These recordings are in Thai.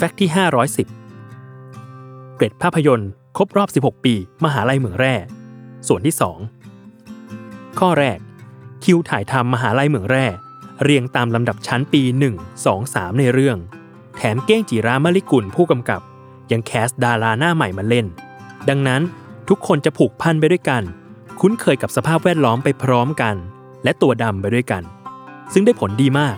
แฟกต์ที่ 510 เกรดภาพยนตร์ ครบรอบ 16 ปี มหาลัยเหมืองแร่ ส่วนที่ 2 ข้อแรก คิวถ่ายทำมหาลัยเหมืองแร่ เรียงตามลำดับชั้นปี 1 2 3 ในเรื่อง แถมเก้งจีรามลิกุลผู้กำกับ ยังแคสดาราหน้าใหม่มาเล่น ดังนั้นทุกคนจะผูกพันไปด้วยกัน คุ้นเคยกับสภาพแวดล้อมไปพร้อมกัน และตัวดำไปด้วยกัน ซึ่งได้ผลดีมาก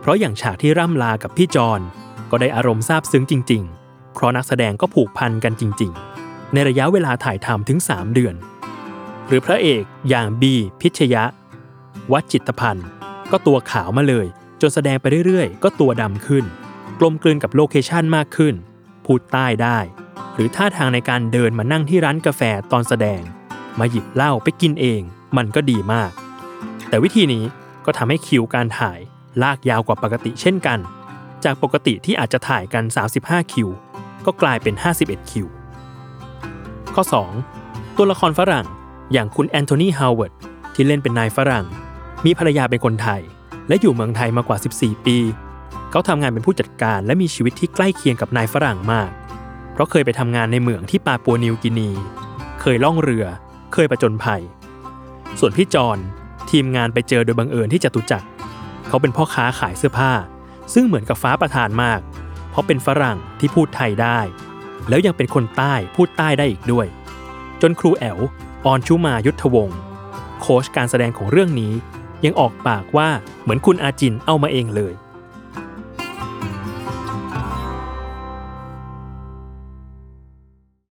เพราะอย่างฉากที่ร่ำลากับพี่จอน ก็ได้อารมณ์ซาบซึ้งจริง ๆ เพราะนักแสดงก็ผูกพันกันจริง ๆ ในระยะเวลาถ่ายทำถึง 3 เดือน หรือพระเอกอย่างบีพิชยะ วัดจิตพันธ์ ก็ตัวขาวมาเลย จนแสดงไปเรื่อยๆ ก็ตัวดำขึ้น กลมกลืนกับโลเคชันมากขึ้น พูดใต้ได้ หรือท่าทางในการเดินมานั่งที่ร้านกาแฟตอนแสดง มาหยิบเหล้าไปกินเอง มันก็ดีมาก แต่วิธีนี้ก็ทำให้คิวการถ่ายลากยาวกว่าปกติเช่นกัน จากปกติที่อาจจะถ่ายกัน 35 คิว ก็กลายเป็น 51 คิว ข้อ 2 ตัวละครฝรั่งอย่างคุณแอนโทนีฮาวเวิร์ดที่เล่นเป็นนายฝรั่ง มีภรรยาเป็นคนไทย และอยู่เมืองไทยมากว่า 14 ปี เขาทำงานเป็นผู้จัดการและมีชีวิตที่ใกล้เคียงกับนายฝรั่งมาก เพราะเคยไปทำงานในเมืองที่ปาปัวนิวกินี เคยล่องเรือ เคยประจนภัย ส่วนพี่จอนทีมงานไปเจอโดยบังเอิญที่จตุจักรเขาเป็นพ่อค้าขายเสื้อผ้า ซึ่งเหมือนกับฟ้าประทานมาก เพราะเป็นฝรั่งที่พูดไทยได้ แล้วยังเป็นคนใต้พูดใต้ได้อีกด้วย จนครูแอลออนชุมายุทธวงศ์โค้ชการแสดงของเรื่องนี้ ยังออกปากว่าเหมือนคุณอาจินเอามาเองเลย